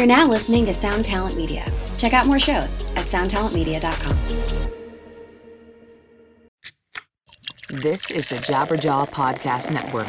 You're now listening to Sound Talent Media. Check out more shows at soundtalentmedia.com. This is the Jabberjaw Podcast Network.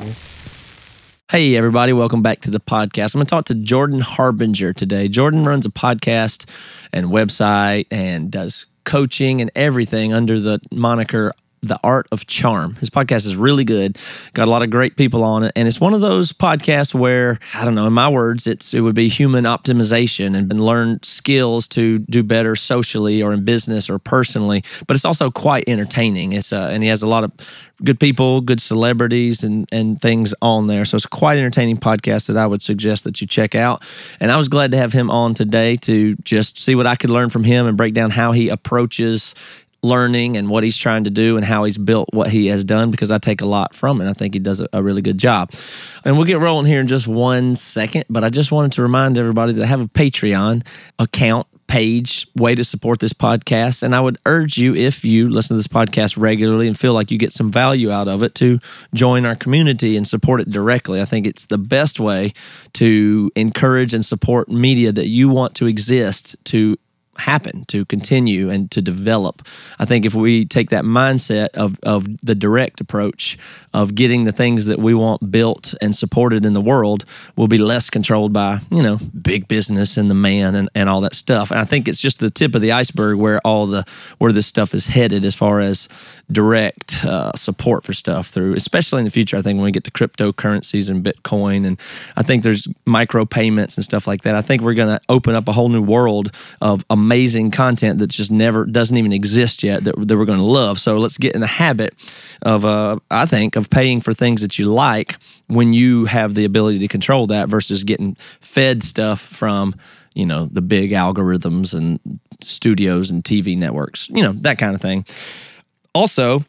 Hey, everybody, welcome back to the podcast. I'm going to talk to Jordan Harbinger today. Jordan runs a podcast and website and does coaching and everything under the moniker the Art of Charm. His podcast is really good. Got a lot of great people on it, and it's one of those podcasts where I don't know. In my words, it's it would be human optimization and learn skills to do better socially or in business or personally. But it's also quite entertaining. It's uh, and he has a lot of good people, good celebrities, and and things on there. So it's quite entertaining podcast that I would suggest that you check out. And I was glad to have him on today to just see what I could learn from him and break down how he approaches learning and what he's trying to do and how he's built what he has done because I take a lot from it. I think he does a, a, really good job. And we'll get rolling here in just one second, but I just wanted to remind everybody that I have a Patreon account page way to support this podcast and i would urge you if you listen to this podcast regularly and feel like you get some value out of it to join our community and support it directly i think it's the best way to encourage and support media that you want to exist to happen, to continue, and to develop. I think if we take that mindset of, of the direct approach of getting the things that we want built and supported in the world, we'll be less controlled by, you know, big business and the man and, and all that stuff. And I think it's just the tip of the iceberg where all the where this stuff is headed as far as direct uh, support for stuff through, especially in the future. I think when we get to cryptocurrencies and Bitcoin, and I think there's micro payments and stuff like that. I think we're going to open up a whole new world of amazing content that just never doesn't even exist yet that, that we're going to love. So let's get in the habit of, uh, I think, of paying for things that you like when you have the ability to control that versus getting fed stuff from you know the big algorithms and studios and TV networks, you know that kind of thing. Also,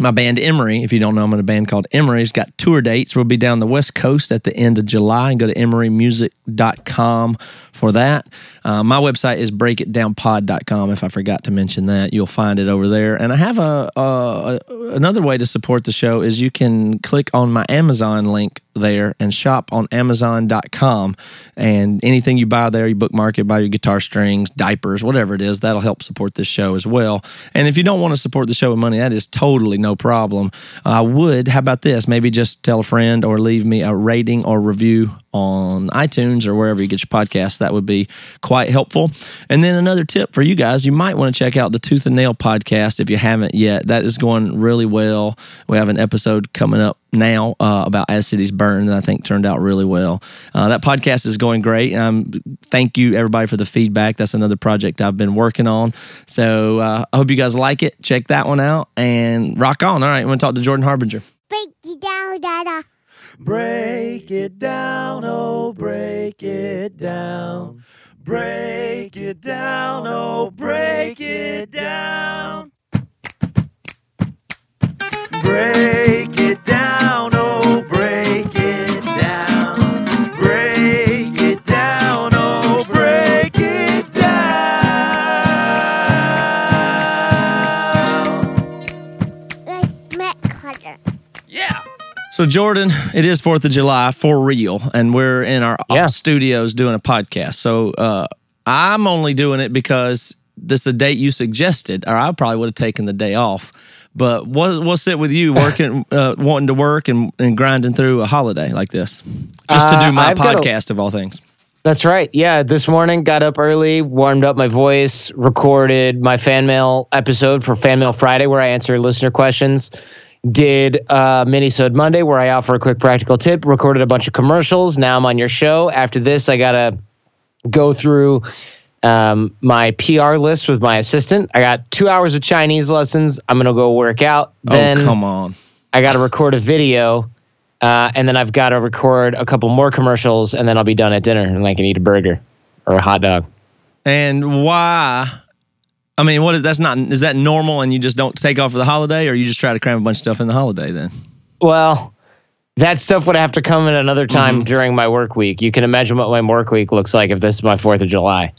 my band Emery. if you don't know, I'm in a band called Emery's got tour dates. We'll be down the West Coast at the end of July and go to emerymusic.com for that. Uh, my website is breakitdownpod.com. If I forgot to mention that, you'll find it over there. And I have a, a, another way to support the show is you can click on my Amazon link there and shop on Amazon.com. And anything you buy there, you bookmark it, buy your guitar strings, diapers, whatever it is, that'll help support this show as well. And if you don't want to support the show with money, that is totally no problem. I would, how about this? Maybe just tell a friend or leave me a rating or review on iTunes or wherever you get your podcasts. That would be quite helpful. And then another tip for you guys, you might want to check out the Tooth and Nail podcast if you haven't yet. That is going really well. We have an episode coming up now uh, about As Cities Burn that I think turned out really well. Uh, that podcast is going great. Um, thank you, everybody, for the feedback. That's another project I've been working on. So uh, I hope you guys like it. Check that one out and rock on. All right, I'm going to talk to Jordan Harbinger. Break it down, Dada. Break it down, oh, break it down. Break it down, oh, break it down. Break it down, oh, break it down. So, Jordan, it is 4th of July for real, and we're in our Yeah. studios doing a podcast. So, uh, I'm only doing it because this is a date you suggested, or I probably would have taken the day off. But what, what's it with you working, uh, wanting to work and, and grinding through a holiday like this? Just to Uh, do my I've got a- podcast of all things. That's right. Yeah, this morning got up early, warmed up my voice, recorded my fan mail episode for Fan Mail Friday where I answer listener questions. Did uh, Minisode Monday where I offer a quick practical tip. Recorded a bunch of commercials. Now I'm on your show. After this, I gotta go through um, my PR list with my assistant. I got two hours of Chinese lessons. I'm gonna go work out. Then oh, come on. I got to record a video, uh, and then I've got to record a couple more commercials, and then I'll be done at dinner, and I can eat a burger or a hot dog. And why? I mean, what is that's not is that normal and you just don't take off for the holiday or you just try to cram a bunch of stuff in the holiday then? Well, that stuff would have to come in another time during my work week. You can imagine what my work week looks like if this is my Fourth of July.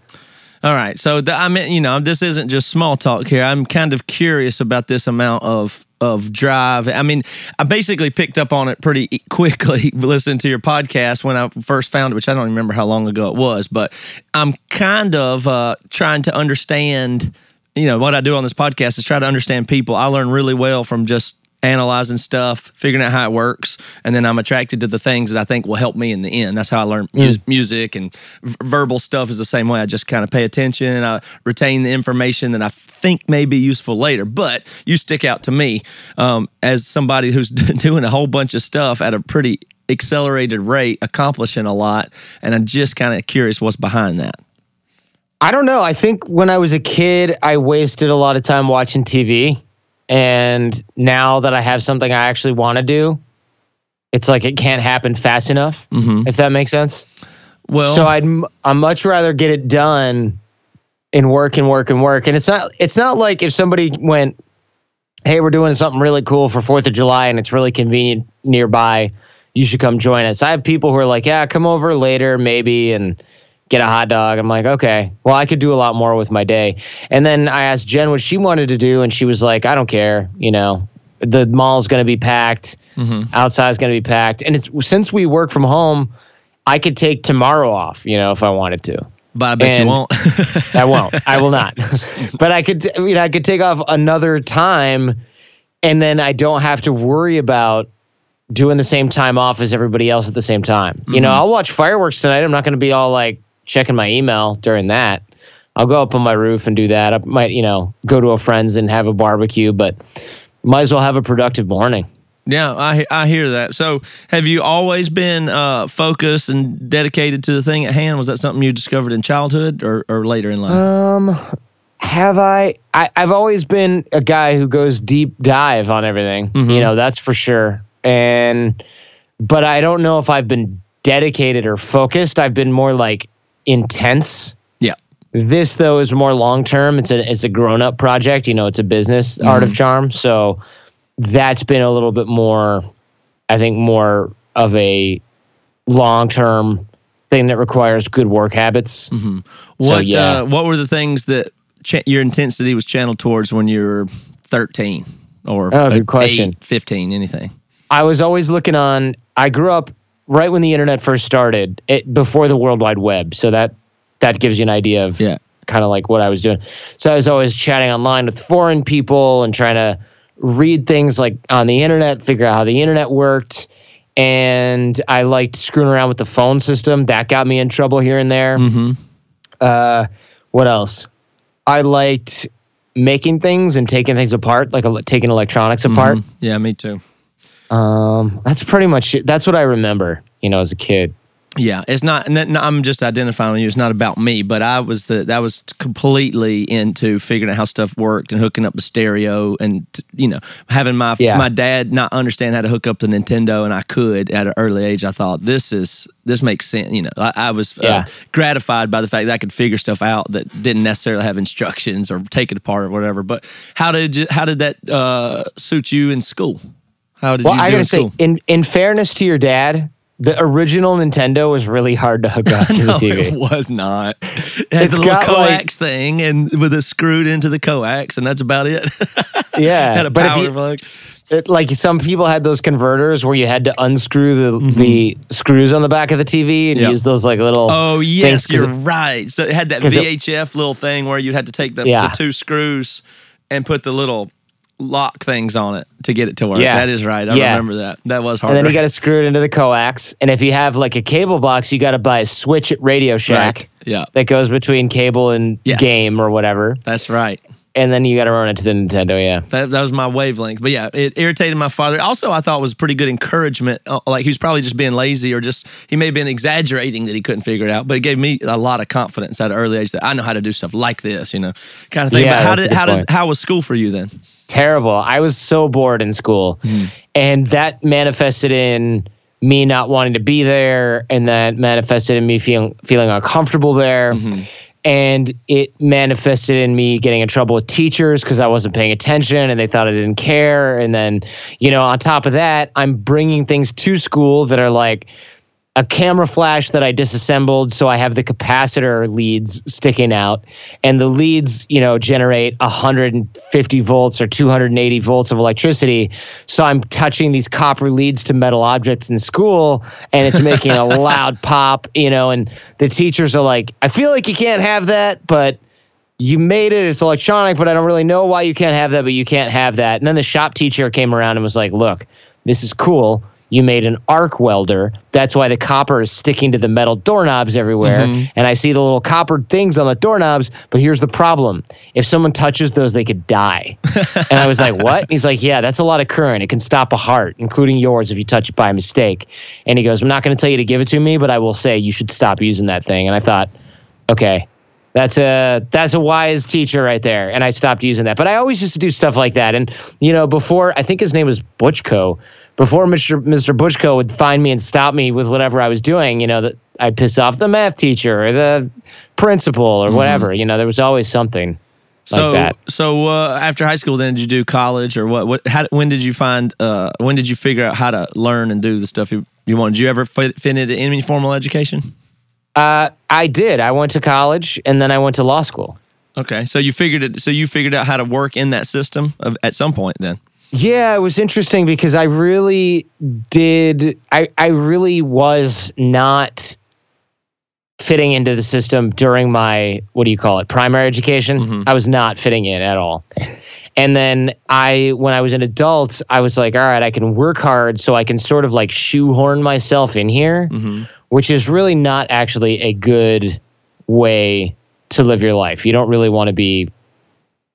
All right. So the, I mean, you know, this isn't just small talk here. I'm kind of curious about this amount of of drive. I mean, I basically picked up on it pretty quickly listening to your podcast when I first found it, which I don't remember how long ago it was, but I'm kind of uh, trying to understand. You know what I do on this podcast is try to understand people. I learn really well from just analyzing stuff, figuring out how it works, and then I'm attracted to the things that I think will help me in the end. That's how I learn mus- music and v- verbal stuff is the same way. I just kind of pay attention and I retain the information that I think may be useful later. But you stick out to me um, as somebody who's doing a whole bunch of stuff at a pretty accelerated rate, accomplishing a lot, and I'm just kind of curious what's behind that. I don't know. I think when I was a kid, I wasted a lot of time watching TV. And now that I have something I actually want to do, it's like it can't happen fast enough, mm-hmm. if that makes sense. Well, So I'd I'd much rather get it done and work and work and work. And it's not it's not like if somebody went, "Hey, we're doing something really cool for 4th of July and it's really convenient nearby. You should come join us." I have people who are like, "Yeah, come over later maybe and get a hot dog." I'm like, "Okay. Well, I could do a lot more with my day." And then I asked Jen what she wanted to do and she was like, "I don't care, you know. The mall's going to be packed. Mm-hmm. Outside's going to be packed. And it's since we work from home, I could take tomorrow off, you know, if I wanted to. but I bet you won't. I won't. I will not. but I could, you know, I could take off another time, and then I don't have to worry about doing the same time off as everybody else at the same time. You know, mm-hmm. I'll watch fireworks tonight. I'm not going to be all like checking my email during that. I'll go up on my roof and do that. I might, you know, go to a friend's and have a barbecue, but might as well have a productive morning. Yeah, I I hear that. So, have you always been uh, focused and dedicated to the thing at hand? Was that something you discovered in childhood or, or later in life? Um, have I, I? I've always been a guy who goes deep dive on everything. You know, that's for sure. And, but I don't know if I've been dedicated or focused. I've been more like intense. yeah, This though is more long term. It's a it's a grown up project. You know, it's a business art of charm. So that's been a little bit more. I think more of a long term thing that requires good work habits. what yeah. uh, what were the things that cha- your intensity was channeled towards when you were thirteen or Oh, good question. 8, 15, anything? I was always looking on. I grew up right when the internet first started, it, before the World Wide Web. So that that gives you an idea of Yeah. kind of like what I was doing. So I was always chatting online with foreign people and trying to read things like on the internet, figure out how the internet worked. And I liked screwing around with the phone system. That got me in trouble here and there. Mm-hmm. Uh, what else? I liked making things and taking things apart, like taking electronics apart. Yeah, me too. Um, that's pretty much it. That's what I remember, you know, as a kid. Yeah, it's not. I'm just identifying with you. It's not about me, but I was the that was completely into figuring out how stuff worked and hooking up the stereo and t- you know having my Yeah. my dad not understand how to hook up the Nintendo and I could at an early age. I thought this is this makes sense. You know, I, I was uh, Yeah. gratified by the fact that I could figure stuff out that didn't necessarily have instructions or take it apart or whatever. But how did you, how did that uh, suit you in school? How did Well, you I do gotta say, in in fairness to your dad, the original Nintendo was really hard to hook up to No, the TV. it was not. It had It's the little coax like- thing and with it screwed into the coax, and that's about it. Yeah, had a but power you- plug. It, like some people had those converters where you had to unscrew the the screws on the back of the TV and Mm-hmm. Yep. use those like little. Oh yes, you're it- right. So it had that 'cause it- VHF little thing where you'd have to take the, Yeah. the two screws and put the little lock things on it to get it to work. Yeah. That is right. I Yeah. remember that. That was hard. and then you got to screw it into the coax. And if you have like a cable box, you got to buy a switch at Radio Shack right. Yeah, that goes between cable and Yes. game or whatever. that's right. And then you got to run it to the Nintendo. Yeah. That, that was my wavelength. But yeah, it irritated my father. Also, I thought it was pretty good encouragement. Uh, Like he was probably just being lazy or just, he may have been exaggerating that he couldn't figure it out, but it gave me a lot of confidence at an early age that I know how to do stuff like this, you know, kind of thing. Yeah, but how did, how did, how was school for you then? terrible. I was so bored in school. And that manifested in me not wanting to be there and that manifested in me feeling feeling uncomfortable there. And it manifested in me getting in trouble with teachers because I wasn't paying attention and they thought I didn't care. And then, you know, on top of that, I'm bringing things to school that are like a camera flash that I disassembled, so I have the capacitor leads sticking out, and the leads, you know, generate 150 volts or 280 volts of electricity. So I'm touching these copper leads to metal objects in school, and it's making a loud pop, you know. And the teachers are like, "I feel like you can't have that, but." You made it. It's electronic, but I don't really know why you can't have that, but you can't have that. And then the shop teacher came around and was like, Look, this is cool. You made an arc welder. That's why the copper is sticking to the metal doorknobs everywhere. Mm-hmm. And I see the little coppered things on the doorknobs. But here's the problem if someone touches those, they could die. and I was like, What? And he's like, Yeah, that's a lot of current. It can stop a heart, including yours, if you touch it by mistake. And he goes, I'm not going to tell you to give it to me, but I will say you should stop using that thing. And I thought, Okay. That's a that's a wise teacher right there, and I stopped using that. But I always used to do stuff like that, and you know, before I think his name was Butchko, before Mr. Mr. Butchko would find me and stop me with whatever I was doing, you know, that I'd piss off the math teacher or the principal or whatever. You know, there was always something So, like that. so uh, after high school, then did you do college or what? What? How, when did you find? Uh, when did you figure out how to learn and do the stuff you, you wanted? Did you ever fit, fit into any formal education? Uh, I did. I went to college and then I went to law school. Okay, so you figured it. So you figured out how to work in that system of, at some point. Then. Yeah, it was interesting because I really did. I, I really was not fitting into the system during my, what do you call it, primary education. Mm-hmm. I was not fitting in at all. And then I, when I was an adult, I was like, all right, I can work hard so I can sort of like shoehorn myself in here, mm-hmm. which is really not actually a good way to live your life. You don't really want to be,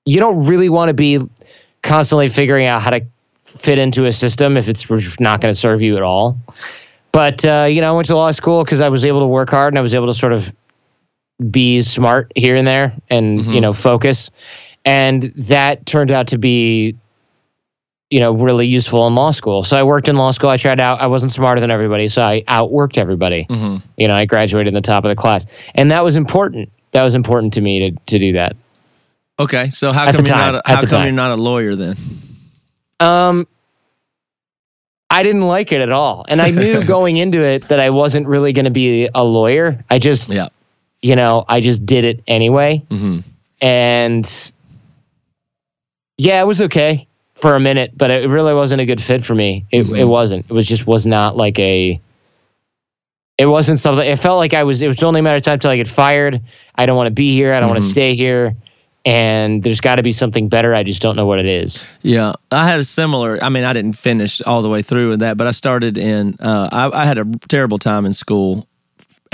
you don't really want to be constantly figuring out how to fit into a system if it's not going to serve you at all. But uh, you know, I went to law school because I was able to work hard and I was able to sort of be smart here and there and you know focus, and that turned out to be you know really useful in law school. So I worked in law school. I tried out. I wasn't smarter than everybody, so I outworked everybody. You know, I graduated in the top of the class, and that was important. That was important to me to to do that. Okay, so how come you're not? A, how come time. you're not a lawyer then? Um, I didn't like it at all, and I knew going into it that I wasn't really going to be a lawyer. I just, Yeah. you know, I just did it anyway, hmm and yeah, it was okay for a minute, but it really wasn't a good fit for me. It it wasn't. It was just was not like a. It wasn't something. It felt like I was. It was only a matter of time till I get fired. I don't want to be here. I don't want to stay here. And there's got to be something better. I just don't know what it is. Yeah, I had a similar. I mean, I didn't finish all the way through with that, but I started in. Uh, I, I had a terrible time in school,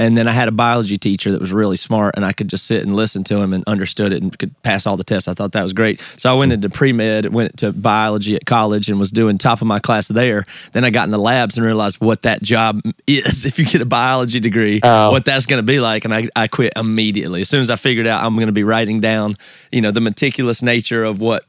and then I had a biology teacher that was really smart, and I could just sit and listen to him and understood it and could pass all the tests. I thought that was great. So I went into pre med, went to biology at college, and was doing top of my class there. Then I got in the labs and realized what that job is. If you get a biology degree, Oh. what that's going to be like, and I, I quit immediately as soon as I figured out I'm going to be writing down, you know, the meticulous nature of what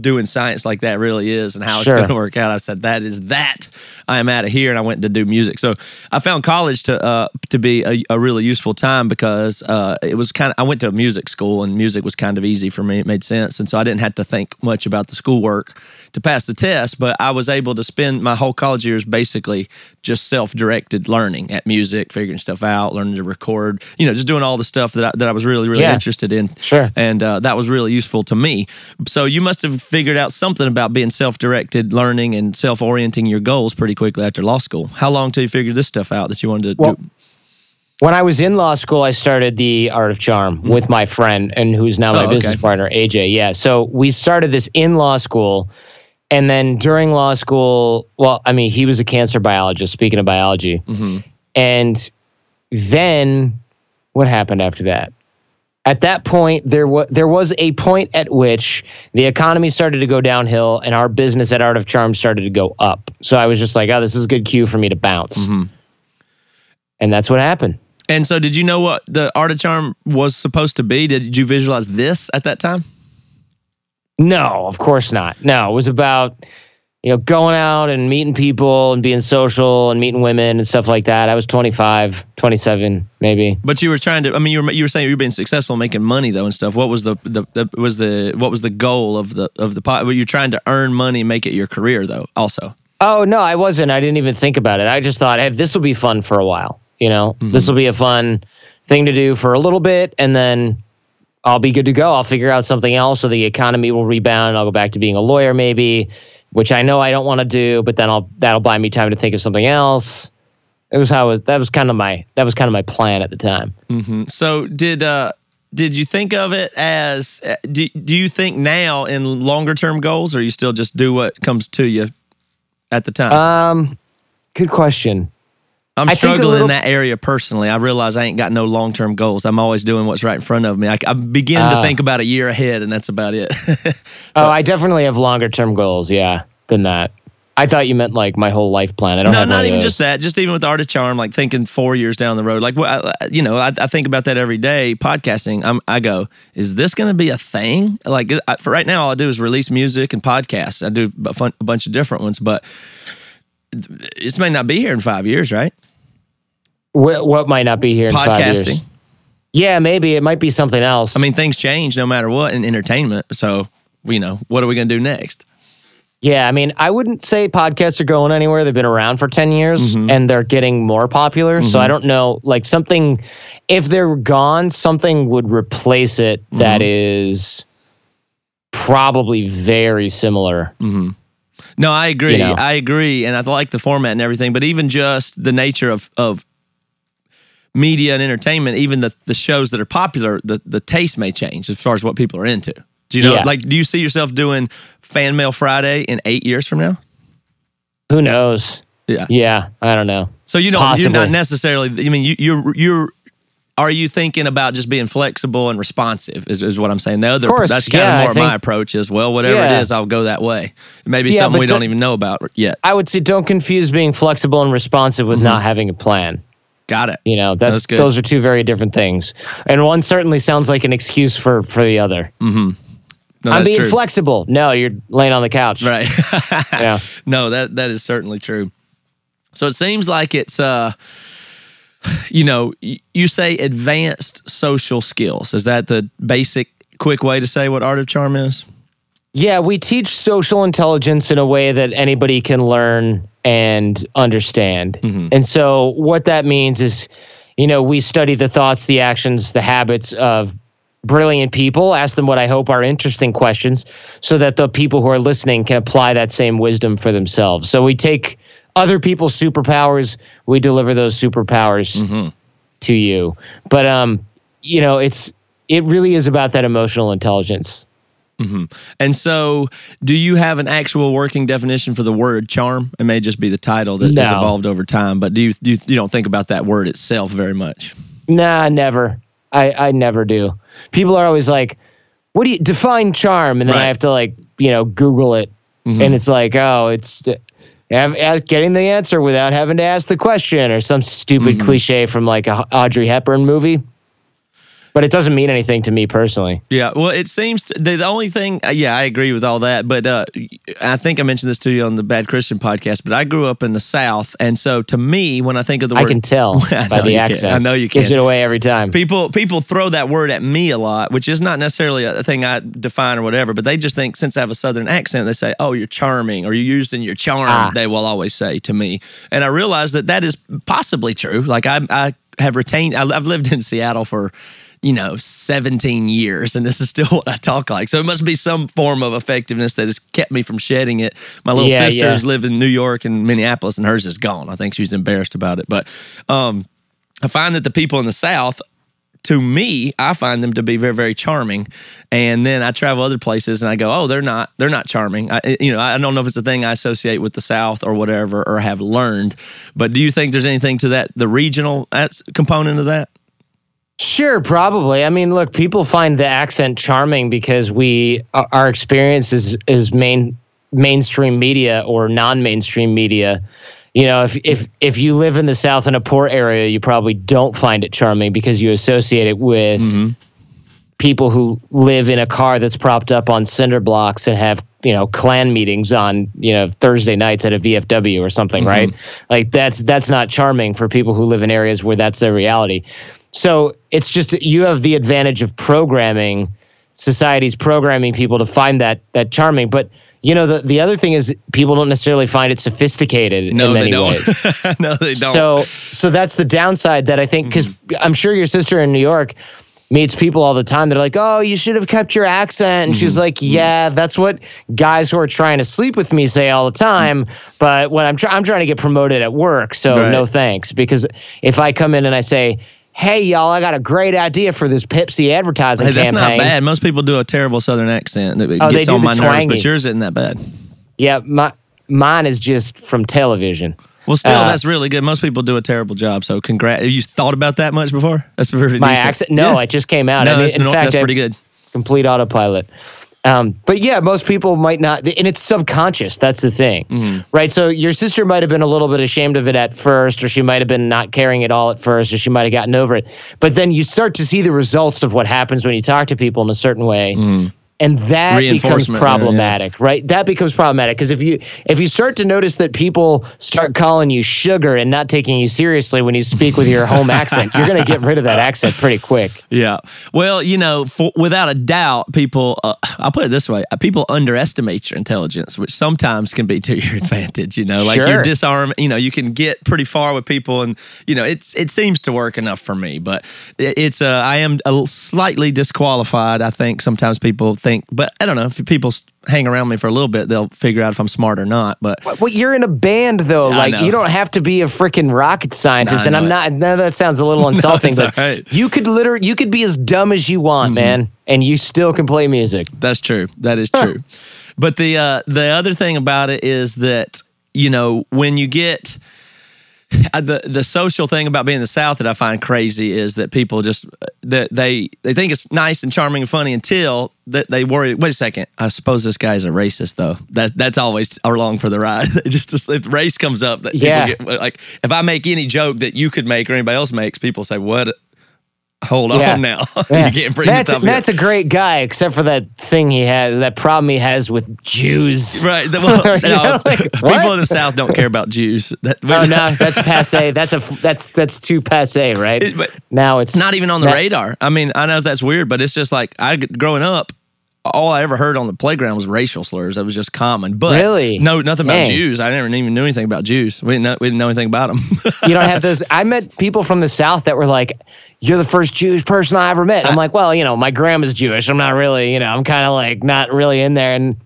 doing science like that really is and how Sure. it's going to work out. I said that is that. I am out of here, and I went to do music. So I found college to uh, to be a, a really useful time because uh, it was kind of. I went to a music school, and music was kind of easy for me. It made sense, and so I didn't have to think much about the schoolwork to pass the test. But I was able to spend my whole college years basically just self directed learning at music, figuring stuff out, learning to record. You know, just doing all the stuff that I, that I was really really Yeah. interested in. Sure. And uh, that was really useful to me. So you must have figured out something about being self-directed learning and self-orienting your goals pretty quickly after law school. How long till you figured this stuff out that you wanted to Well, do? when I was in law school, I started the Art of Charm with my friend and who's now my Oh, business okay. partner, AJ. Yeah. So we started this in law school. And then during law school, well, I mean, he was a cancer biologist, speaking of biology. Mm-hmm. And then what happened after that? At that point, there was there was a point at which the economy started to go downhill, and our business at Art of Charm started to go up. So I was just like, "Oh, this is a good cue for me to bounce," mm-hmm. and that's what happened. And so did you know what the art of charm was supposed to be? Did you visualize this at that time? No, of course not. No, it was about you know going out and meeting people and being social and meeting women and stuff like that. I was 25, 27 maybe. But you were trying to. I mean, you were you were saying you were being successful making money though and stuff. What was the the, the was the what was the goal of the of the pot? Were you trying to earn money, make it your career though? Also, Oh no, I wasn't. I didn't even think about it. I just thought, hey, this will be fun for a while. You know, Mm-hmm. this will be a fun thing to do for a little bit, and then I'll be good to go. I'll figure out something else, so the economy will rebound. and I'll go back to being a lawyer, maybe, which I know I don't want to do, but then I'll that'll buy me time to think of something else. It was how it was, that was kind of my that was kind of my plan at the time. So did uh did you think of it as uh, do, do you think now in longer term goals or you still just do what comes to you at the time? Um, good question. I'm I struggling little- in that area personally. I realize I ain't got no long term goals. I'm always doing what's right in front of me. I, I'm beginning to Ah. think about a year ahead, and that's about it. Oh, I definitely have longer term goals. Yeah, than that. I thought you meant like my whole life plan. I don't no, have not even just that. Just even with art of charm, like thinking four years down the road. Like, well, I- you know, I, I think about that every day. Podcasting, I'm, I go, is this going to be a thing? Like, I, for right now, all I do is release music and podcasts. I do a, fun, a bunch of different ones, but this may not be here in five years, right? What, what might not be here in five years? Podcasting. Yeah, maybe it might be something else. I mean, things change no matter what in entertainment. So, you know, what are we going to do next? yeah, I mean, I wouldn't say podcasts are going anywhere. They've been around for ten years Mm-hmm. and they're getting more popular. So I don't know, like something. If they're gone, something would replace it Mm-hmm. that is probably very similar. No, I agree. You know. I agree, and I like the format and everything. But even just the nature of of media and entertainment, even the the shows that are popular, the the taste may change as far as what people are into. Do you know? Yeah. Like, do you see yourself doing Fan Mail Friday in eight years from now? Who knows? Yeah. Yeah, I don't know. So you don't. You're not necessarily. I mean, you, you're you're. Are you thinking about just being flexible and responsive? Is, is what I'm saying. The other, course, that's kind yeah, of more of my approach. Is well, whatever Yeah. it is, I'll go that way. Maybe Yeah, something we don't even know about yet. I would say don't confuse being flexible and responsive with not having a plan. Got it. You know, that's, That's good. those are two very different things. And one certainly sounds like an excuse for for the other. No, I'm being true. flexible. No, you're laying on the couch. Right. Yeah. no, that that is certainly true. So it seems like it's uh you know, you say advanced social skills. Is that the basic quick way to say what art of charm is? Yeah, we teach social intelligence in a way that anybody can learn and understand. Mm-hmm. And so what that means is, you know, we study the thoughts, the actions, the habits of brilliant people, ask them what I hope are interesting questions so that the people who are listening can apply that same wisdom for themselves. So we take other people's superpowers, we deliver those superpowers to you. But um, you know, it's it really is about that emotional intelligence. And so, do you have an actual working definition for the word charm? It may just be the title that has evolved over time, but do you, do you you don't think about that word itself very much? Nah, never. I, I never do. People are always like, "What do you define charm?" And then Right. Mm-hmm. I have to like, you know, Google it, and it's like, oh, it's have, getting the answer without having to ask the question, or some stupid Mm-hmm. cliche from like a Audrey Hepburn movie. But it doesn't mean anything to me personally. Yeah, well, it seems to, the, only thing. uh, Yeah, I agree with all that, but uh, I think I mentioned this to you on the Bad Christian podcast. But I grew up in the South, and so to me, when I think of the word, I can tell I by the you can. accent. I know you can. Gives it away every time. people people throw that word at me a lot, which is not necessarily a thing I define or whatever. But they just think since I have a Southern accent, they say, "Oh, you're charming," or "You're using your charm." Ah. They will always say to me, and I realize that that is possibly true. Like I I have retained. I've lived in Seattle for you know 17 years and this is still what i talk like so it must be some form of effectiveness that has kept me from shedding it my little Yeah, sisters yeah. live in new york and minneapolis and hers is gone i think she's embarrassed about it but um I find that the people in the South, to me, I find them to be very, very charming. And then I travel other places and I go, oh, they're not, they're not charming. I, you know, I don't know if it's a thing I associate with the South or whatever, or have learned. But do you think there's anything to that, the regional component of that? Sure, probably. I mean, look, people find the accent charming because we our- our experience is is main mainstream media or non-mainstream media. You know, if if if you live in the South in a poor area, you probably don't find it charming because you associate it with mm-hmm. people who live in a car that's propped up on cinder blocks and have you know Klan meetings on you know Thursday nights at a VFW or something, mm-hmm. right? Like that's that's not charming for people who live in areas where that's their reality. So it's just you have the advantage of programming society's programming people to find that that charming, but you know, the the other thing is people don't necessarily find it sophisticated No, in they many don't. ways. no, they don't. So so that's the downside that I think because Mm-hmm. I'm sure your sister in New York meets people all the time. They're like, "Oh, you should have kept your accent," and Mm-hmm. she's like, "Yeah, that's what guys who are trying to sleep with me say all the time." But when I'm try- I'm trying to get promoted at work, so Right. no thanks. Because if I come in and I say, "Hey, y'all, I got a great idea for this Pepsi advertising Hey, that's campaign," not bad. Most people do a terrible Southern accent. It Oh, they gets do on the my nerves, twangy. but yours isn't that bad. yeah, my mine is just from television. Well, still, Uh, that's really good. Most people do a terrible job. So, congrats. Have you thought about that much before? That's pretty My decent. accent? No, Yeah. it just came out. No, I mean, that's, in no, fact, that's pretty good. complete autopilot. Um, but yeah, most people might not, and it's subconscious. That's the thing, Mm-hmm. right? So your sister might have been a little bit ashamed of it at first, or she might have been not caring at all at first, or she might have gotten over it. But then you start to see the results of what happens when you talk to people in a certain way. And that becomes there, yeah. problematic, right? That becomes problematic because if you if you start to notice that people start calling you sugar and not taking you seriously when you speak with your home accent, you're going to get rid of that accent pretty quick. Yeah. Well, you know, for, without a doubt, people, uh, I'll put it this way uh, people underestimate your intelligence, which sometimes can be to your advantage. You know, like you Sure. disarm, you know, you can get pretty far with people, and, you know, it's it seems to work enough for me, but it, it's, uh, I am a slightly disqualified. I think sometimes people think, but I don't know, if people hang around me for a little bit, they'll figure out if I'm smart or not. But Well, you're in a band though. I Like know. you don't have to be a freaking rocket scientist. And I'm not. No, that sounds a little insulting, it's but right. Mm-hmm. you could literally you could be as dumb as you want, man, and you still can play music. That's true. That is true. but the uh, the other thing about it is that you know when you get the the social thing about being in the South that I find crazy is that people just that they they think it's nice and charming and funny until that they worry. Wait a second. I suppose this guy's a racist though. That that's always along for the ride. just if race comes up, that people Yeah. get, like if I make any joke that you could make or anybody else makes, people say what. Hold Yeah. on now. Yeah. you can't bring Matt's. Matt's a great guy, except for that thing he has, that problem he has with Jews. Right. Well, no, like, people what? in the South don't care about Jews. That, Oh no, that's passe. That's a that's that's too passe, right? It- but now it's not even on the that- radar. I mean, I know that's weird, but it's just like I growing up. All I ever heard on the playground was racial slurs. That was just common. But Really? no, nothing Dang. about Jews. I never even knew anything about Jews. We didn't know, we didn't know anything about them. you don't have those. I met people from the South that were like, "You're the first Jewish person I ever met." I'm like, "Well, you know, my grandma's Jewish. I'm not really, you know, I'm kind of like not really in there." And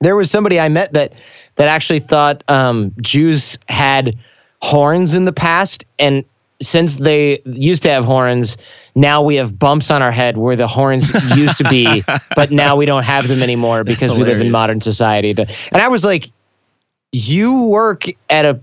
there was somebody I met that that actually thought um, Jews had horns in the past, and since they used to have horns, now we have bumps on our head where the horns used to be, but now we don't have them anymore because we live in modern society. And I was like, "You work at a."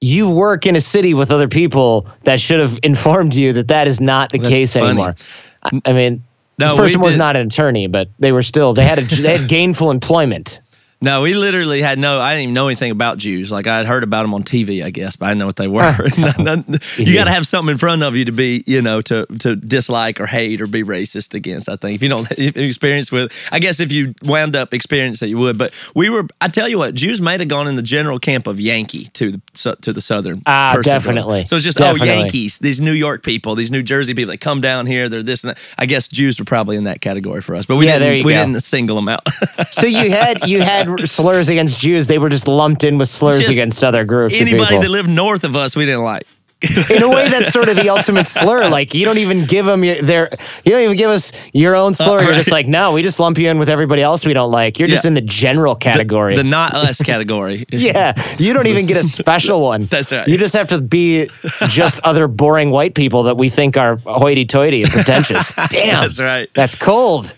You work in a city with other people that should have informed you that that is not the That's case funny. anymore. I, I mean, No, this person was not an attorney, but they were still they had a, they had gainful employment. No, we literally had no. I didn't even know anything about Jews. Like I had heard about them on TV, I guess, but I didn't know what they were. you got to have something in front of you to be, you know, to to dislike or hate or be racist against. I think if you don't if you experience with, I guess if you wound up experiencing it, you would. But we were. I tell you what, Jews might have gone in the general camp of Yankee to the to the southern. Ah, person group. definitely. So it's just Definitely. oh Yankees, these New York people, these New Jersey people, that come down here, they're this and that. I guess Jews were probably in that category for us, but we Yeah, didn't. We go. didn't single them out. So you had you had slurs against Jews. They were just lumped in with slurs Just against other groups. Anybody that lived north of us, we didn't like. in a way, that's sort of the ultimate slur. Like you don't even give them your, their, you don't even give us your own uh, slur. You're just like, no, we just lump you in with everybody else we don't like. You're just in the general category. The not us category. yeah, you don't even get a special one. That's right. You just have to be just other boring white people that we think are hoity-toity and pretentious. Damn, That's right. That's cold.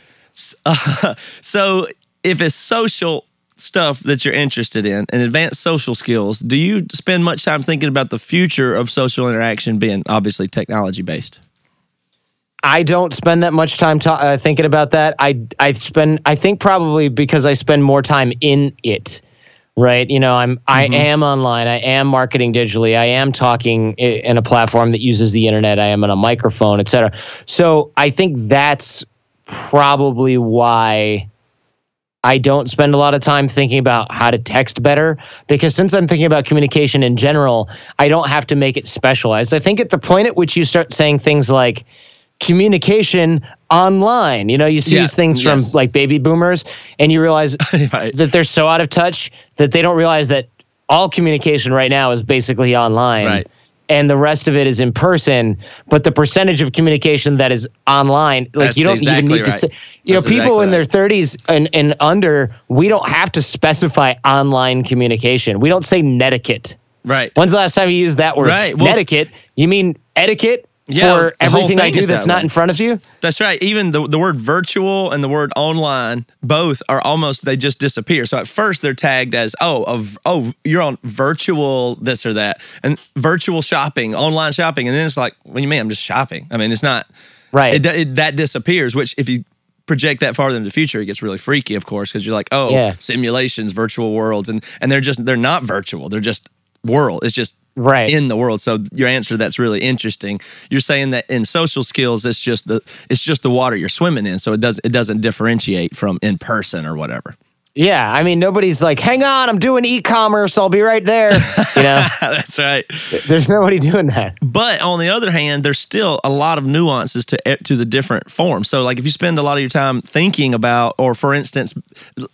So if it's social stuff that you're interested in and advanced social skills, do you spend much time thinking about the future of social interaction being obviously technology based? I don't spend that much time ta- uh, thinking about that. I I spend I think probably because I spend more time in it. Right, you know, I'm I am online. I am marketing digitally. I am talking in a platform that uses the internet. I am on a microphone, etc. So I think that's probably why I don't spend a lot of time thinking about how to text better because since I'm thinking about communication in general, I don't have to make it specialized. I think at the point at which you start saying things like, communication online. You know, you see Yeah, these things from like baby boomers, and you realize right. that they're so out of touch that they don't realize that all communication right now is basically online. Right. And the rest of it is in person, but the percentage of communication that is online, like That's you don't exactly even need right. to say, you That's know, people exactly in their 30s and, and under, we don't have to specify online communication. We don't say netiquette. Right. When's the last time you used that word? Right, well- Netiquette. You mean etiquette Yeah, for everything I do that's that not way. in front of you? That's right. Even the, the word virtual and the word online, both are almost they just disappear. So at first they're tagged as oh of oh you're on virtual this or that and virtual shopping, online shopping, and then it's like what do you mean I'm just shopping? I mean it's not Right. It, it that disappears. Which if you project that farther into the future, it gets really freaky, of course, because you're like oh Yeah. simulations, virtual worlds, and and they're just they're not virtual. They're just world. It's just Right. in the world. So your answer that's really interesting. You're saying that in social skills, it's just the it's just the water you're swimming in. So it does it doesn't differentiate from in person or whatever. Yeah, I mean, nobody's like, "Hang on, I'm doing e-commerce. I'll be right there." You know, that's right. there's nobody doing that. But on the other hand, there's still a lot of nuances to e, to the different forms. So like if you spend a lot of your time thinking about, or for instance,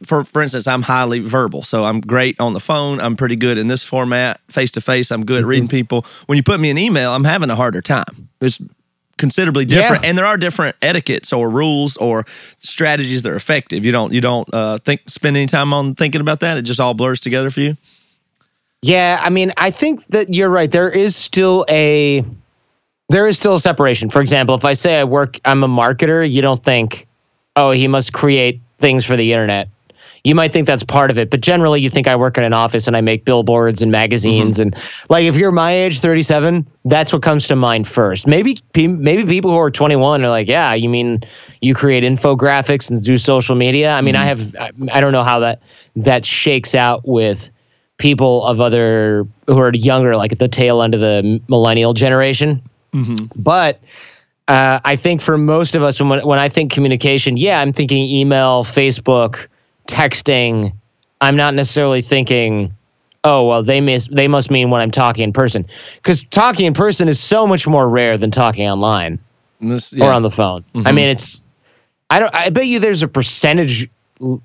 for for instance, I'm highly verbal, so I'm great on the phone. I'm pretty good in this format, face to face. I'm good at mm-hmm. reading people. When you put me an email, I'm having a harder time. It's considerably different, Yeah. and there are different etiquettes or rules or strategies that are effective. You don't you don't uh, think spend any time on thinking about that. It just all blurs together for you. Yeah, I mean, I think that you're right. There is still a there is still a separation. For example, if I say I work, I'm a marketer, you don't think, oh, he must create things for the internet. You might think that's part of it, but generally, you think I work in an office and I make billboards and magazines, mm-hmm. and like if you're my age, 37, that's what comes to mind first. Maybe maybe people who are 21 are like, yeah, you mean you create infographics and do social media? I mean, I mm-hmm. have I, I don't know how that that shakes out with people of other who are younger, like at the tail end of the millennial generation. Mm-hmm. But uh, I think for most of us, when when I think communication, yeah, I'm thinking email, Facebook, texting. I'm not necessarily thinking, oh well, they miss they must mean when I'm talking in person, because talking in person is so much more rare than talking online This, or on the phone. I mean, it's I don't. I bet you there's a percentage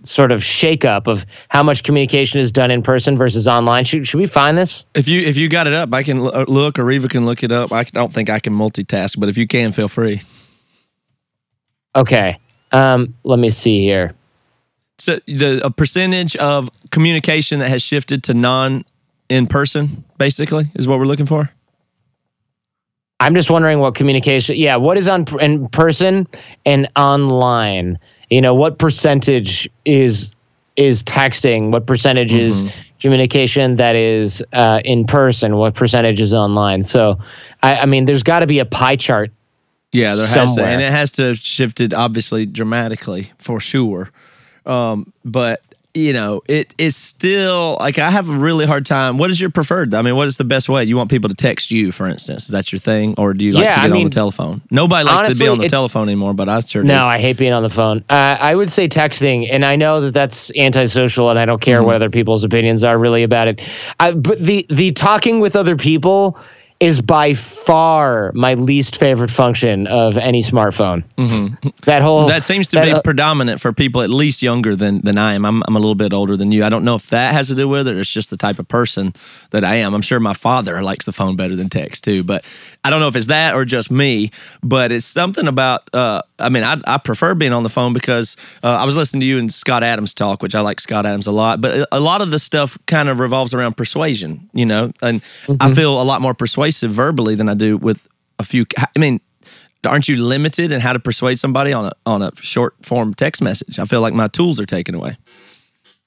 sort of shakeup of how much communication is done in person versus online. Should should we find this? If you if you got it up, I can l- look, or Reva can look it up. I don't think I can multitask, but if you can, feel free. Okay. Um, let me see here. So the a percentage of communication that has shifted to non in person, basically, is what we're looking for. I'm just wondering what communication. Yeah, what is on in person and online? You know, what percentage is is texting? What percentage is communication that is uh, in person? What percentage is online? So, I, I mean, there's got to be a pie chart. Yeah, there has to, and it has to have shifted obviously dramatically for sure. Um, but you know, it it's still like I have a really hard time. What is your preferred? I mean, what is the best way? You want people to text you, for instance? Is that your thing, or do you like Yeah, to I get on mean, the telephone? Nobody likes to be on the it- telephone anymore, but I sure do. No, I hate being on the phone. Uh, I would say texting, and I know that that's antisocial, and I don't care what other people's opinions are really about it. I, but the the talking with other people is by far my least favorite function of any smartphone. That whole That seems to that, be uh, predominant for people at least younger than than I am. I'm I'm a little bit older than you. I don't know if that has to do with it. It's just the type of person that I am. I'm sure my father likes the phone better than text too, but I don't know if it's that or just me. But it's something about. Uh, I mean, I, I prefer being on the phone because uh, I was listening to you and Scott Adams talk, which I like Scott Adams a lot. But a- a lot of the stuff kind of revolves around persuasion, you know, and I feel a lot more persuasive verbally than I do with a few. I mean aren't you limited in how to persuade somebody on a on a short form text message? I feel like my tools are taken away.